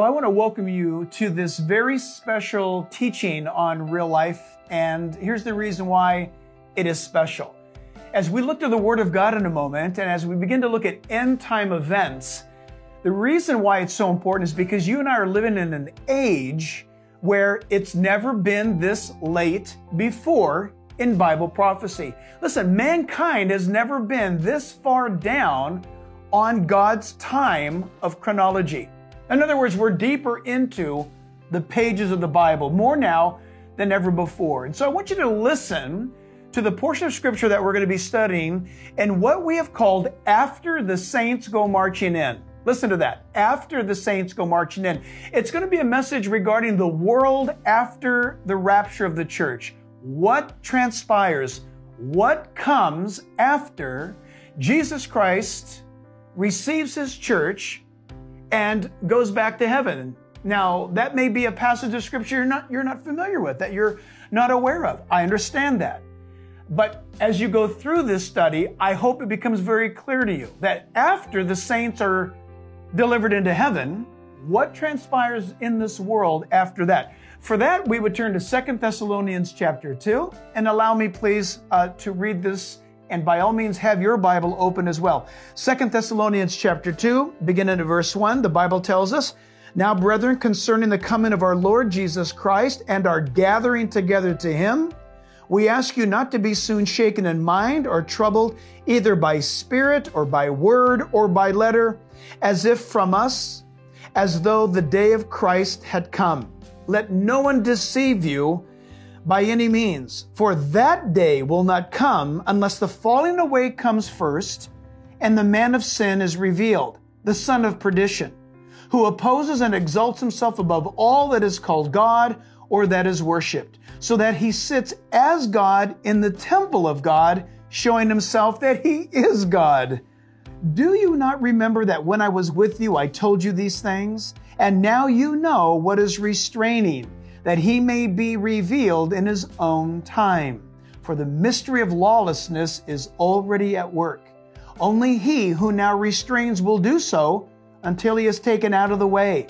Well, I want to welcome you to this very special teaching on real life. And here's the reason why it is special. As we look to the Word of God in a moment, and as we begin to look at end time events, the reason why it's so important is because you and I are living in an age where it's never been this late before in Bible prophecy. Listen, mankind has never been this far down on God's time of chronology. In other words, we're deeper into the pages of the Bible, more now than ever before. And so I want you to listen to the portion of scripture that we're going to be studying and what we have called after the saints go marching in. Listen to that. After the saints go marching in. It's going to be a message regarding the world after the rapture of the church. What transpires? What comes after Jesus Christ receives his church and goes back to heaven. Now, that may be a passage of scripture you're not, you're not familiar with, that you're not aware of. I understand that. But as you go through this study, I hope it becomes very clear to you that after the saints are delivered into heaven, what transpires in this world after that? For that, we would turn to Second Thessalonians chapter 2, and allow me, please, uh, to read this and by all means have your Bible open as well. Second Thessalonians chapter 2, beginning at verse 1, the Bible tells us, Now, brethren, concerning the coming of our Lord Jesus Christ and our gathering together to him, we ask you not to be soon shaken in mind or troubled either by spirit or by word or by letter, as if from us, as though the day of Christ had come. Let no one deceive you by any means, for that day will not come unless the falling away comes first and the man of sin is revealed, the son of perdition, who opposes and exalts himself above all that is called God or that is worshiped, so that he sits as God in the temple of God, showing himself that he is God. Do you not remember that when I was with you, I told you these things? And now you know what is restraining that he may be revealed in his own time. For the mystery of lawlessness is already at work. Only he who now restrains will do so until he is taken out of the way.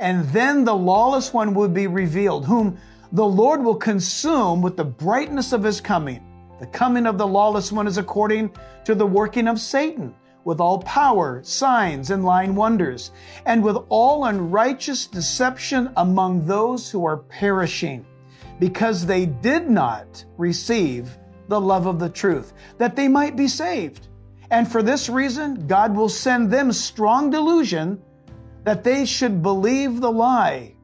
And then the lawless one will be revealed, whom the Lord will consume with the brightness of his coming. The coming of the lawless one is according to the working of Satan with all power, signs, and lying wonders, and with all unrighteous deception among those who are perishing, because they did not receive the love of the truth, that they might be saved. And for this reason, God will send them strong delusion that they should believe the lie,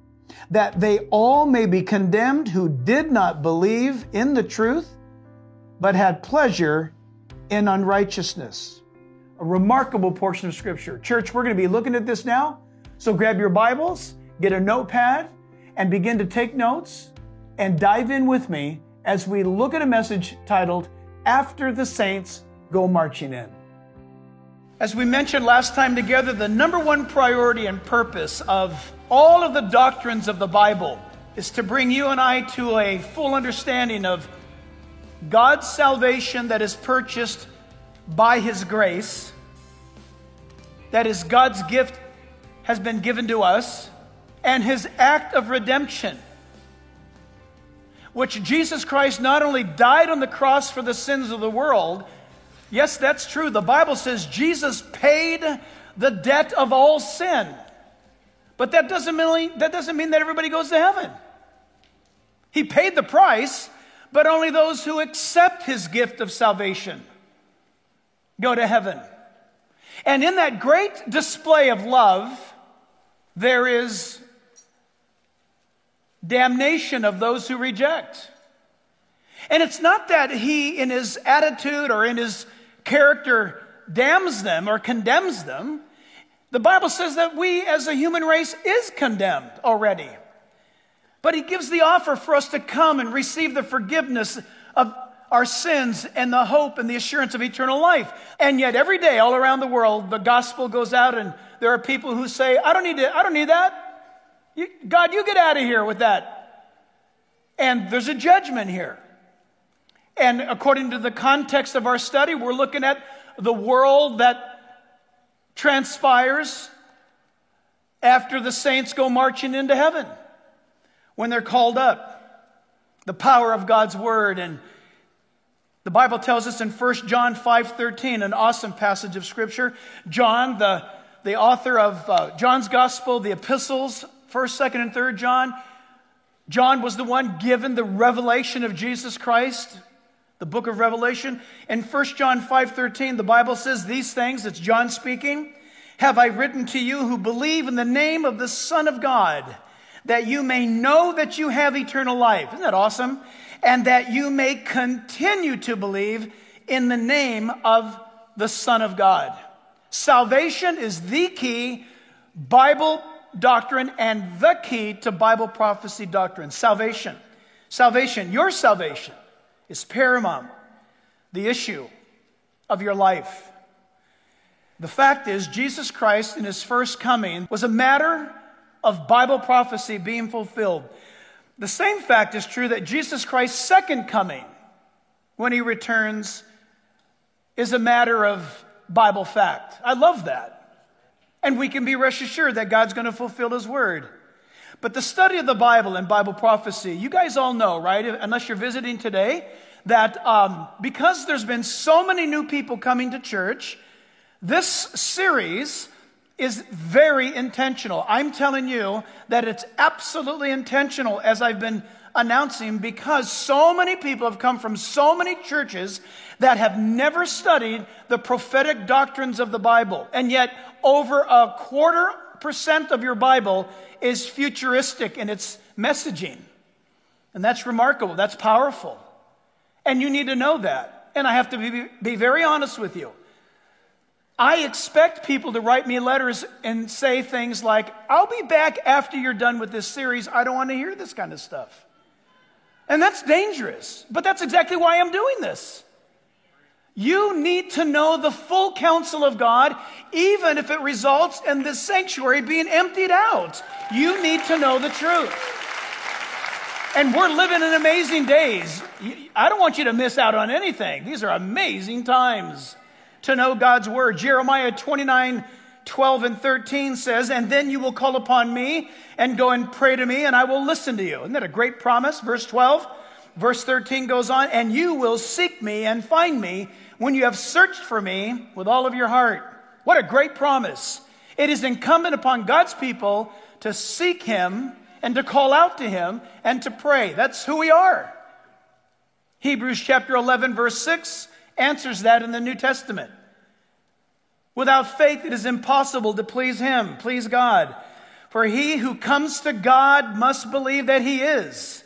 that they all may be condemned who did not believe in the truth, but had pleasure in unrighteousness a remarkable portion of Scripture. Church, we're going to be looking at this now. So grab your Bibles, get a notepad, and begin to take notes and dive in with me as we look at a message titled, After the Saints Go Marching In. As we mentioned last time together, the number one priority and purpose of all of the doctrines of the Bible is to bring you and I to a full understanding of God's salvation that is purchased by His grace, that is, God's gift has been given to us, and His act of redemption, which Jesus Christ not only died on the cross for the sins of the world, yes, that's true. The Bible says Jesus paid the debt of all sin. But that doesn't mean, that doesn't mean that everybody goes to heaven. He paid the price, but only those who accept his gift of salvation go to heaven. And in that great display of love, there is damnation of those who reject. And it's not that he, in his attitude or in his character, damns them or condemns them. The Bible says that we as a human race is condemned already. But he gives the offer for us to come and receive the forgiveness of our sins and the hope and the assurance of eternal life. And yet every day all around the world, the gospel goes out and there are people who say, I don't need to, I don't need that. You, God, you get out of here with that. And there's a judgment here. And according to the context of our study, we're looking at the world that transpires after the saints go marching into heaven when they're called up. The power of God's word and the Bible tells us in 1 John 5:13, an awesome passage of scripture. John, the, the author of uh, John's gospel, the epistles, 1st, 2nd, and 3rd John, John was the one given the revelation of Jesus Christ, the book of Revelation. In 1 John 5:13, the Bible says these things, it's John speaking, have I written to you who believe in the name of the Son of God, that you may know that you have eternal life. Isn't that awesome? and that you may continue to believe in the name of the Son of God. Salvation is the key Bible doctrine and the key to Bible prophecy doctrine. Salvation. Salvation, your salvation, is paramount, the issue of your life. The fact is, Jesus Christ in his first coming was a matter of Bible prophecy being fulfilled. The same fact is true that Jesus Christ's second coming, when he returns, is a matter of Bible fact. I love that. And we can be rest assured that God's going to fulfill his word. But the study of the Bible and Bible prophecy, you guys all know, right? Unless you're visiting today, that um, because there's been so many new people coming to church, this series is very intentional. I'm telling you that it's absolutely intentional as I've been announcing because so many people have come from so many churches that have never studied the prophetic doctrines of the Bible. And yet, over a quarter percent of your Bible is futuristic in its messaging. And that's remarkable. That's powerful. And you need to know that. And I have to be, be very honest with you. I expect people to write me letters and say things like, I'll be back after you're done with this series. I don't want to hear this kind of stuff. And that's dangerous, but that's exactly why I'm doing this. You need to know the full counsel of God, even if it results in this sanctuary being emptied out. You need to know the truth. And we're living in amazing days. I don't want you to miss out on anything. These are amazing times to know God's word. Jeremiah 29 12 and 13 says, And then you will call upon me and go and pray to me, and I will listen to you. Isn't that a great promise? Verse 12. Verse 13 goes on, And you will seek me and find me when you have searched for me with all of your heart. What a great promise. It is incumbent upon God's people to seek him and to call out to him and to pray. That's who we are. Hebrews chapter 11, verse 6 answers that in the New Testament. Without faith, it is impossible to please Him, please God. For he who comes to God must believe that He is,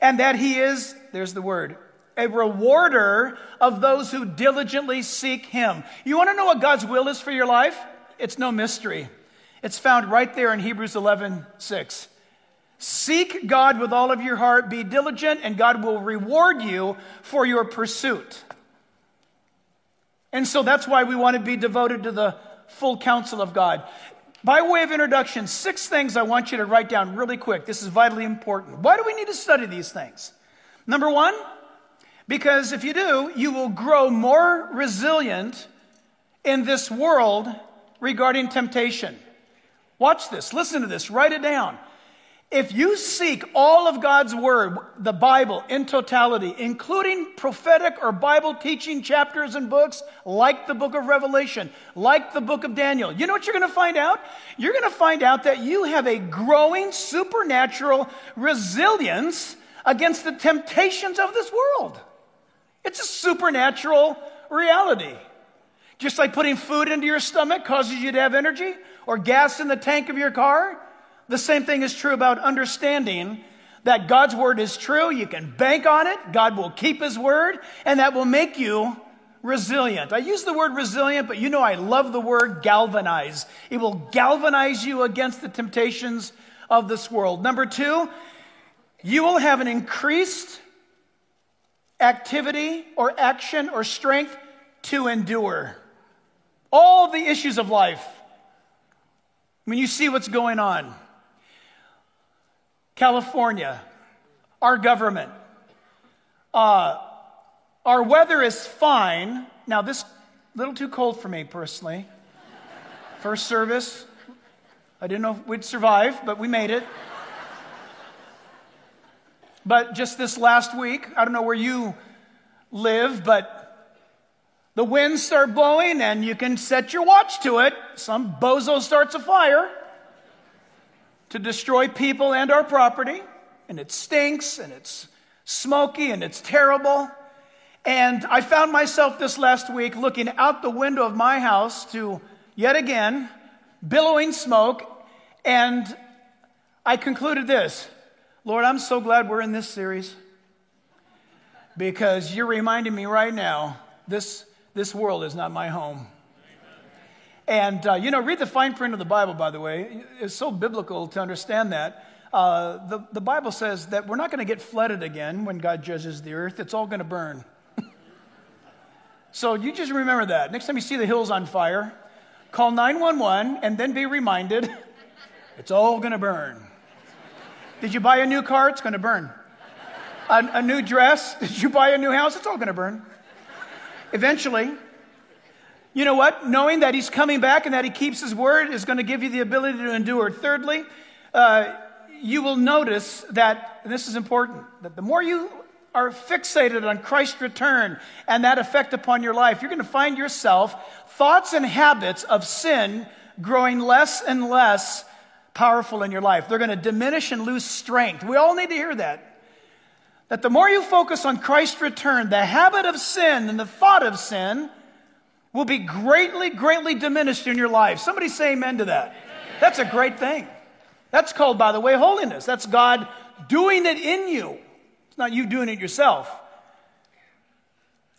and that He is, there's the word, a rewarder of those who diligently seek Him. You want to know what God's will is for your life? It's no mystery. It's found right there in Hebrews 11 6. Seek God with all of your heart, be diligent, and God will reward you for your pursuit. And so that's why we want to be devoted to the full counsel of God. By way of introduction, six things I want you to write down really quick. This is vitally important. Why do we need to study these things? Number one, because if you do, you will grow more resilient in this world regarding temptation. Watch this, listen to this, write it down. If you seek all of God's Word, the Bible in totality, including prophetic or Bible teaching chapters and books like the book of Revelation, like the book of Daniel, you know what you're going to find out? You're going to find out that you have a growing supernatural resilience against the temptations of this world. It's a supernatural reality. Just like putting food into your stomach causes you to have energy, or gas in the tank of your car the same thing is true about understanding that God's word is true. You can bank on it. God will keep his word, and that will make you resilient. I use the word resilient, but you know I love the word galvanize. It will galvanize you against the temptations of this world. Number two, you will have an increased activity or action or strength to endure all the issues of life. When you see what's going on, California, our government. Uh, our weather is fine. Now, this a little too cold for me personally. First service, I didn't know if we'd survive, but we made it. but just this last week, I don't know where you live, but the winds start blowing and you can set your watch to it. Some bozo starts a fire to destroy people and our property, and it stinks and it's smoky and it's terrible. And I found myself this last week looking out the window of my house to yet again billowing smoke, and I concluded this Lord, I'm so glad we're in this series because you're reminding me right now this, this world is not my home. And, uh, you know, read the fine print of the Bible, by the way. It's so biblical to understand that. Uh, the, the Bible says that we're not going to get flooded again when God judges the earth, it's all going to burn. so you just remember that. Next time you see the hills on fire, call 911 and then be reminded it's all going to burn. Did you buy a new car? It's going to burn. A, a new dress? Did you buy a new house? It's all going to burn. Eventually, you know what? Knowing that he's coming back and that he keeps his word is going to give you the ability to endure. Thirdly, uh, you will notice that, this is important, that the more you are fixated on Christ's return and that effect upon your life, you're going to find yourself thoughts and habits of sin growing less and less powerful in your life. They're going to diminish and lose strength. We all need to hear that. That the more you focus on Christ's return, the habit of sin and the thought of sin will be greatly, greatly diminished in your life. Somebody say amen to that. That's a great thing. That's called, by the way, holiness. That's God doing it in you. It's not you doing it yourself.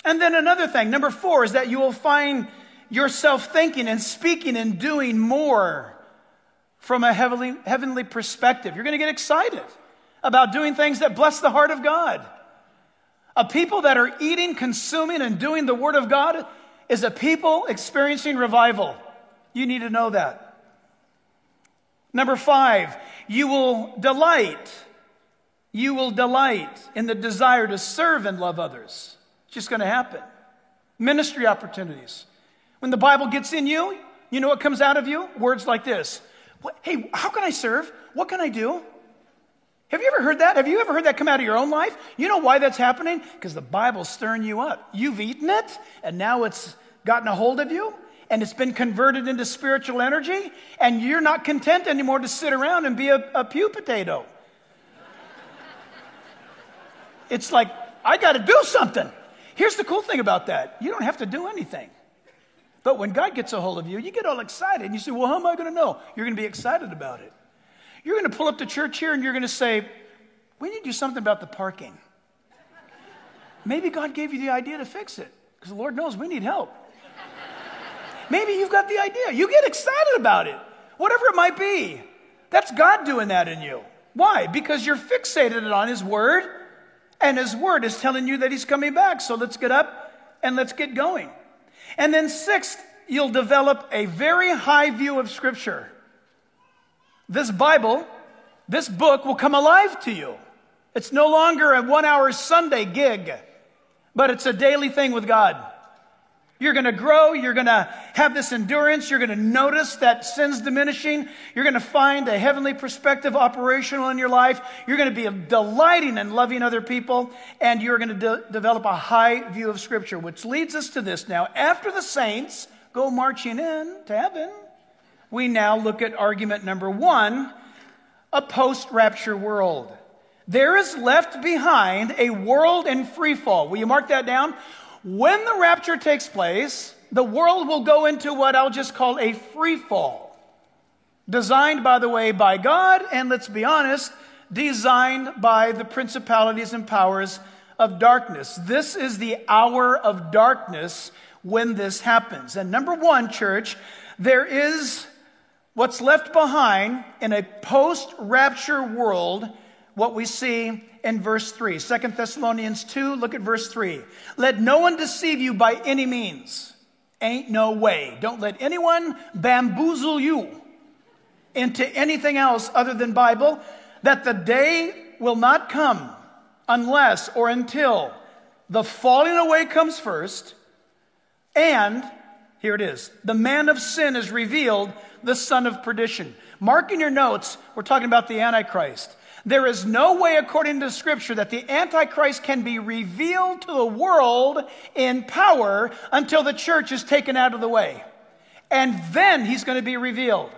And then another thing, number four, is that you will find yourself thinking and speaking and doing more from a heavenly, heavenly perspective. You're going to get excited about doing things that bless the heart of God. A people that are eating, consuming, and doing the Word of God is a people experiencing revival. You need to know that. Number five, you will delight. You will delight in the desire to serve and love others. It's just going to happen. Ministry opportunities. When the Bible gets in you, you know what comes out of you? Words like this Hey, how can I serve? What can I do? Have you ever heard that? Have you ever heard that come out of your own life? You know why that's happening? Because the Bible's stirring you up. You've eaten it, and now it's gotten a hold of you and it's been converted into spiritual energy, and you're not content anymore to sit around and be a, a pew potato. It's like, I got to do something. Here's the cool thing about that you don't have to do anything. But when God gets a hold of you, you get all excited and you say, Well, how am I going to know? You're going to be excited about it. You're going to pull up to church here and you're going to say, We need to do something about the parking. Maybe God gave you the idea to fix it because the Lord knows we need help. Maybe you've got the idea. You get excited about it, whatever it might be. That's God doing that in you. Why? Because you're fixated on His Word, and His Word is telling you that He's coming back. So let's get up and let's get going. And then, sixth, you'll develop a very high view of Scripture. This Bible, this book will come alive to you. It's no longer a one hour Sunday gig, but it's a daily thing with God. You're going to grow. You're going to have this endurance. You're going to notice that sin's diminishing. You're going to find a heavenly perspective operational in your life. You're going to be delighting and loving other people. And you're going to de- develop a high view of Scripture, which leads us to this now. After the saints go marching in to heaven, we now look at argument number one a post rapture world. There is left behind a world in free fall. Will you mark that down? When the rapture takes place, the world will go into what I'll just call a free fall. Designed, by the way, by God, and let's be honest, designed by the principalities and powers of darkness. This is the hour of darkness when this happens. And number one, church, there is what's left behind in a post rapture world, what we see in verse 3. 2 Thessalonians 2, look at verse 3. Let no one deceive you by any means. Ain't no way. Don't let anyone bamboozle you into anything else other than Bible, that the day will not come unless or until the falling away comes first and Here it is. The man of sin is revealed, the son of perdition. Mark in your notes, we're talking about the Antichrist. There is no way, according to Scripture, that the Antichrist can be revealed to the world in power until the church is taken out of the way. And then he's going to be revealed.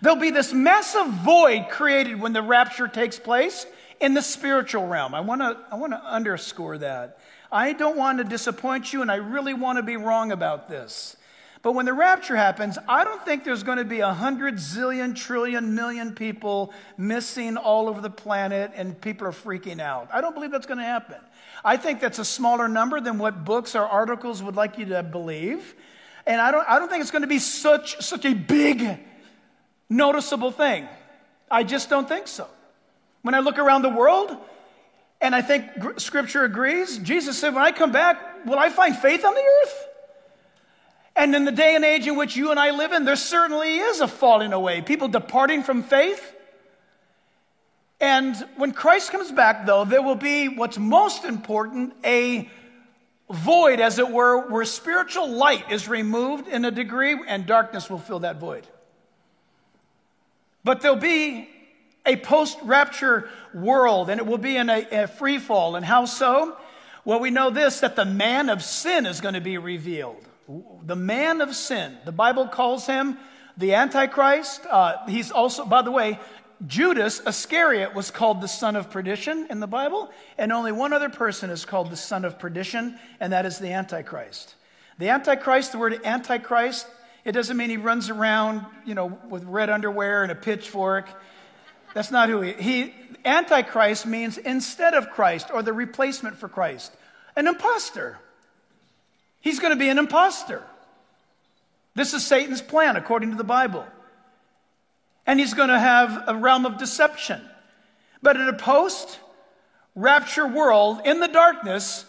There'll be this massive void created when the rapture takes place in the spiritual realm. I want to I want to underscore that. I don't want to disappoint you, and I really want to be wrong about this. But when the rapture happens, I don't think there's going to be a hundred zillion, trillion, million people missing all over the planet and people are freaking out. I don't believe that's going to happen. I think that's a smaller number than what books or articles would like you to believe. And I don't, I don't think it's going to be such, such a big, noticeable thing. I just don't think so. When I look around the world, and I think scripture agrees, Jesus said, When I come back, will I find faith on the earth? And in the day and age in which you and I live in, there certainly is a falling away, people departing from faith. And when Christ comes back, though, there will be what's most important a void, as it were, where spiritual light is removed in a degree and darkness will fill that void. But there'll be a post rapture world and it will be in a, a free fall. And how so? Well, we know this that the man of sin is going to be revealed the man of sin. The Bible calls him the Antichrist. Uh, he's also, by the way, Judas Iscariot was called the son of perdition in the Bible, and only one other person is called the son of perdition, and that is the Antichrist. The Antichrist, the word Antichrist, it doesn't mean he runs around, you know, with red underwear and a pitchfork. That's not who he, he Antichrist means instead of Christ or the replacement for Christ, an impostor. He's going to be an impostor. This is Satan's plan, according to the Bible. And he's going to have a realm of deception. But in a post rapture world, in the darkness,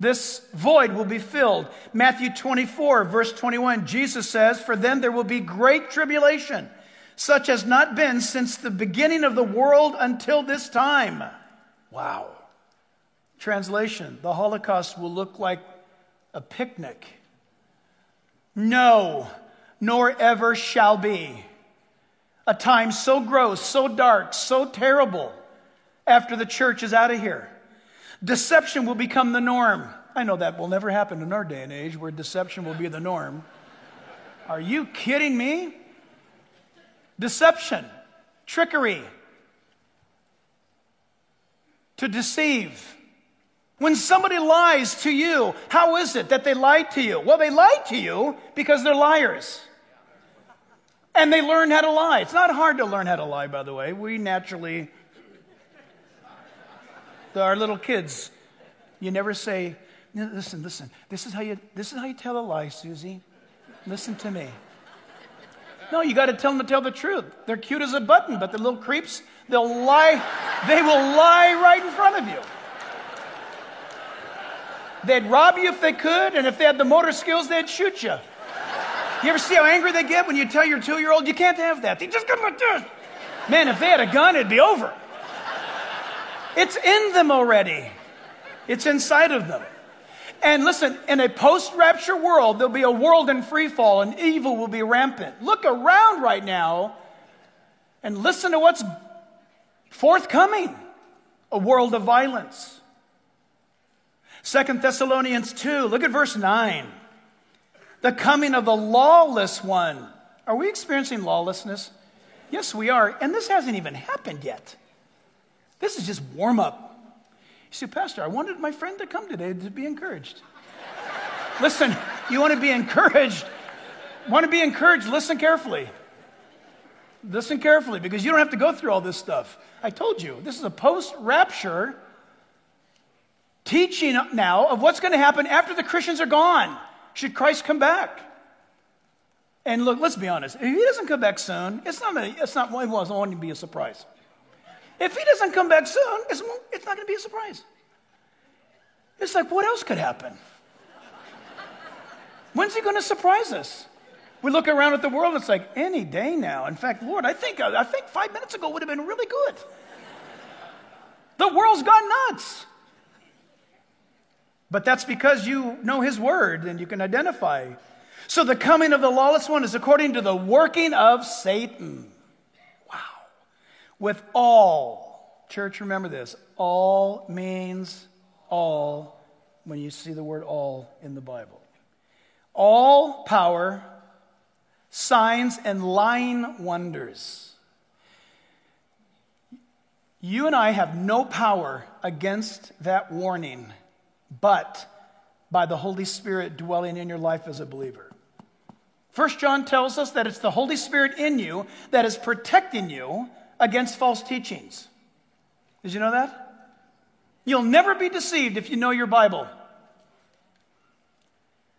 this void will be filled. Matthew 24, verse 21, Jesus says, For then there will be great tribulation, such as not been since the beginning of the world until this time. Wow. Translation The Holocaust will look like a picnic. No, nor ever shall be. A time so gross, so dark, so terrible after the church is out of here. Deception will become the norm. I know that will never happen in our day and age where deception will be the norm. Are you kidding me? Deception, trickery, to deceive when somebody lies to you, how is it that they lied to you? Well, they lied to you because they're liars. And they learn how to lie. It's not hard to learn how to lie, by the way. We naturally, our little kids, you never say, listen, listen, this is how you, this is how you tell a lie, Susie. Listen to me. No, you got to tell them to tell the truth. They're cute as a button, but the little creeps, they'll lie, they will lie right in front of you. They'd rob you if they could, and if they had the motor skills, they'd shoot you. You ever see how angry they get when you tell your two year old, you can't have that? They just come like this. Man, if they had a gun, it'd be over. It's in them already, it's inside of them. And listen, in a post rapture world, there'll be a world in free fall and evil will be rampant. Look around right now and listen to what's forthcoming a world of violence Second Thessalonians 2, look at verse 9. The coming of the lawless one. Are we experiencing lawlessness? Yes, we are. And this hasn't even happened yet. This is just warm up. You see, Pastor, I wanted my friend to come today to be encouraged. listen, you want to be encouraged? Want to be encouraged? Listen carefully. Listen carefully because you don't have to go through all this stuff. I told you, this is a post rapture teaching now of what's going to happen after the Christians are gone. Should Christ come back? And look, let's be honest. If he doesn't come back soon, it's not, a, it's not, it wasn't to be a surprise. If he doesn't come back soon, it's, it's not going to be a surprise. It's like, what else could happen? When's he going to surprise us? We look around at the world, it's like any day now. In fact, Lord, I think, I think five minutes ago would have been really good. The world's gone nuts. But that's because you know His Word and you can identify. So the coming of the lawless one is according to the working of Satan. Wow. With all, church, remember this all means all when you see the word all in the Bible. All power, signs, and lying wonders. You and I have no power against that warning, but by the Holy Spirit dwelling in your life as a believer. First John tells us that it's the Holy Spirit in you that is protecting you against false teachings. Did you know that? You'll never be deceived if you know your Bible.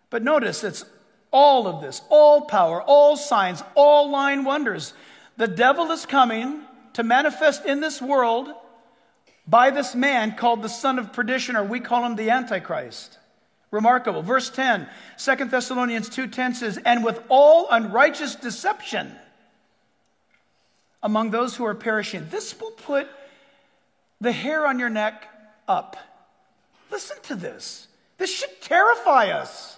But notice it's all of this, all power, all signs, all lying wonders. The devil is coming to manifest in this world by this man called the son of perdition, or we call him the Antichrist. Remarkable. Verse 10, 2 Thessalonians 2.10 says, And with all unrighteous deception among those who are perishing. This will put the hair on your neck up. Listen to this. This should terrify us.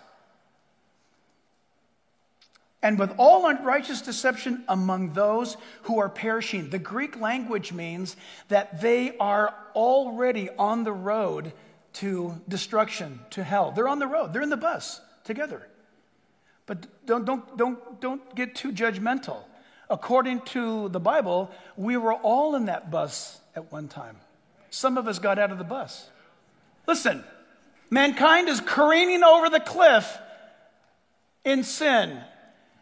And with all unrighteous deception among those who are perishing. The Greek language means that they are already on the road to destruction, to hell. They're on the road, they're in the bus together. But don't, don't, don't, don't get too judgmental. According to the Bible, we were all in that bus at one time. Some of us got out of the bus. Listen, mankind is careening over the cliff in sin,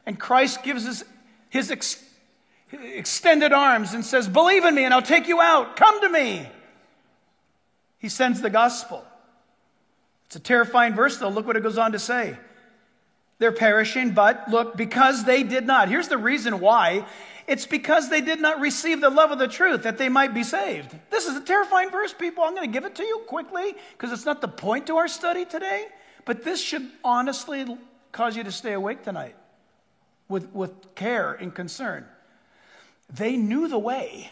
and Christ gives us his ex- extended arms and says, Believe in me, and I'll take you out. Come to me. He sends the gospel. It's a terrifying verse, though. Look what it goes on to say. They're perishing, but look, because they did not. Here's the reason why. It's because they did not receive the love of the truth that they might be saved. This is a terrifying verse, people. I'm going to give it to you quickly because it's not the point to our study today. But this should honestly cause you to stay awake tonight with, with care and concern. They knew the way,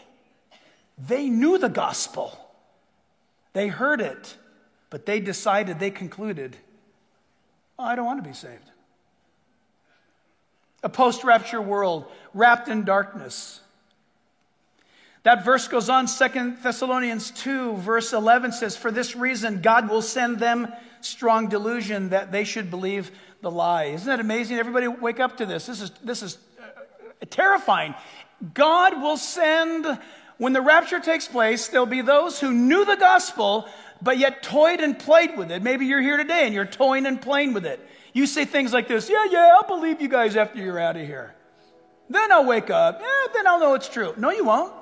they knew the gospel. They heard it, but they decided, they concluded, oh, I don't want to be saved. A post rapture world wrapped in darkness. That verse goes on, Second Thessalonians 2, verse 11 says, For this reason, God will send them strong delusion that they should believe the lie. Isn't that amazing? Everybody wake up to this. This is, this is uh, terrifying. God will send when the rapture takes place, there'll be those who knew the gospel, but yet toyed and played with it. Maybe you're here today and you're toying and playing with it. You say things like this Yeah, yeah, I'll believe you guys after you're out of here. Then I'll wake up. Yeah, then I'll know it's true. No, you won't.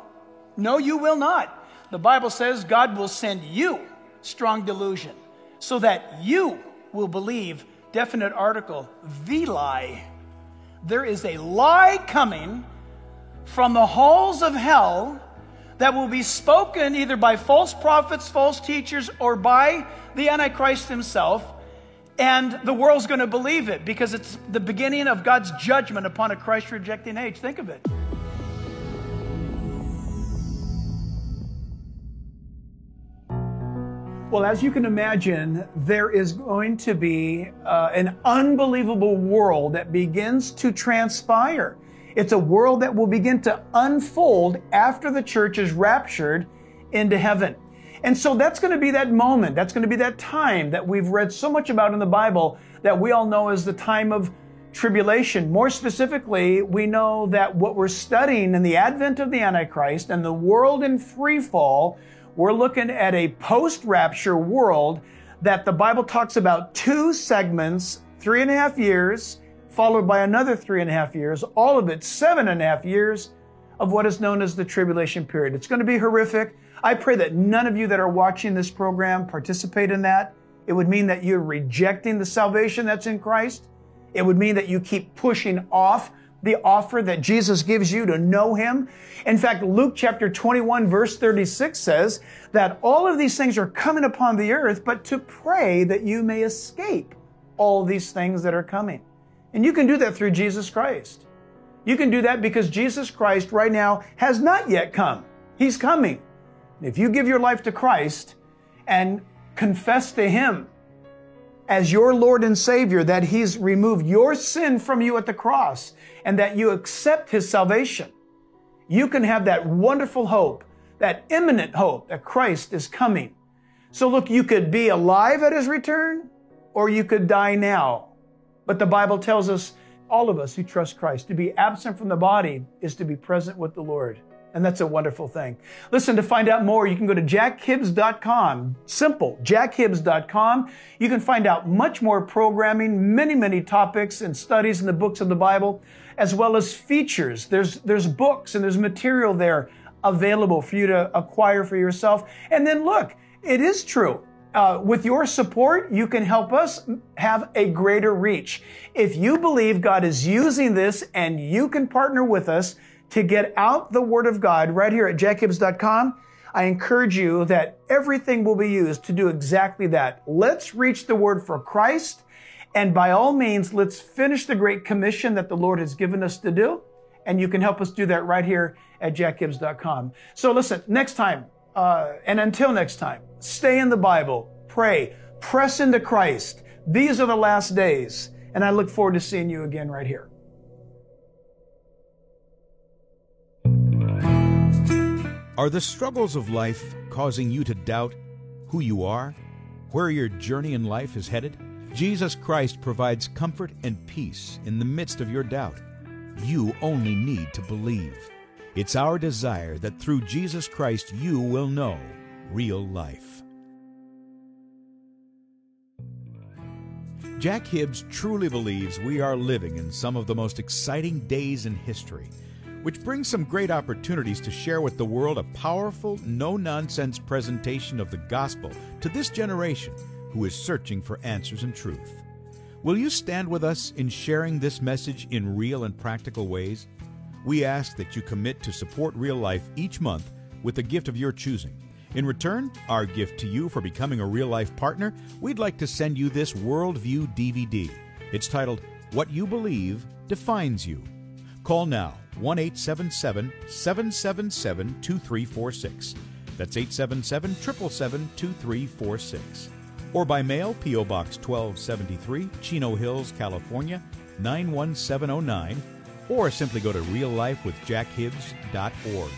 No, you will not. The Bible says God will send you strong delusion so that you will believe, definite article, the lie. There is a lie coming from the halls of hell that will be spoken either by false prophets, false teachers, or by the Antichrist himself. And the world's going to believe it because it's the beginning of God's judgment upon a Christ rejecting age. Think of it. Well, as you can imagine, there is going to be uh, an unbelievable world that begins to transpire. It's a world that will begin to unfold after the church is raptured into heaven. And so that's going to be that moment. That's going to be that time that we've read so much about in the Bible that we all know as the time of tribulation. More specifically, we know that what we're studying in the advent of the Antichrist and the world in free fall, we're looking at a post rapture world that the Bible talks about two segments, three and a half years, followed by another three and a half years, all of it seven and a half years of what is known as the tribulation period. It's going to be horrific. I pray that none of you that are watching this program participate in that. It would mean that you're rejecting the salvation that's in Christ. It would mean that you keep pushing off the offer that Jesus gives you to know Him. In fact, Luke chapter 21 verse 36 says that all of these things are coming upon the earth, but to pray that you may escape all these things that are coming. And you can do that through Jesus Christ. You can do that because Jesus Christ right now has not yet come. He's coming. If you give your life to Christ and confess to Him as your Lord and Savior, that He's removed your sin from you at the cross, and that you accept His salvation, you can have that wonderful hope, that imminent hope that Christ is coming. So look, you could be alive at His return, or you could die now. But the Bible tells us, all of us who trust Christ, to be absent from the body is to be present with the Lord. And that's a wonderful thing. Listen, to find out more, you can go to jackhibbs.com. Simple, jackhibbs.com. You can find out much more programming, many, many topics and studies in the books of the Bible, as well as features. There's, there's books and there's material there available for you to acquire for yourself. And then look, it is true. Uh, with your support, you can help us have a greater reach. If you believe God is using this and you can partner with us, to get out the Word of God right here at jackhibbs.com, I encourage you that everything will be used to do exactly that. Let's reach the Word for Christ. And by all means, let's finish the Great Commission that the Lord has given us to do. And you can help us do that right here at jackhibbs.com. So listen, next time, uh, and until next time, stay in the Bible, pray, press into Christ. These are the last days. And I look forward to seeing you again right here. Are the struggles of life causing you to doubt who you are, where your journey in life is headed? Jesus Christ provides comfort and peace in the midst of your doubt. You only need to believe. It's our desire that through Jesus Christ you will know real life. Jack Hibbs truly believes we are living in some of the most exciting days in history which brings some great opportunities to share with the world a powerful, no nonsense presentation of the gospel to this generation who is searching for answers and truth. Will you stand with us in sharing this message in real and practical ways? We ask that you commit to support real life each month with a gift of your choosing. In return, our gift to you for becoming a real life partner, we'd like to send you this Worldview DVD. It's titled What You Believe Defines You. Call now 1 877 777 2346. That's 877 777 2346. Or by mail, P.O. Box 1273, Chino Hills, California 91709. Or simply go to reallifewithjackhibbs.org.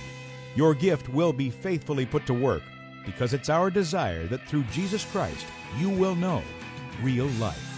Your gift will be faithfully put to work because it's our desire that through Jesus Christ you will know real life.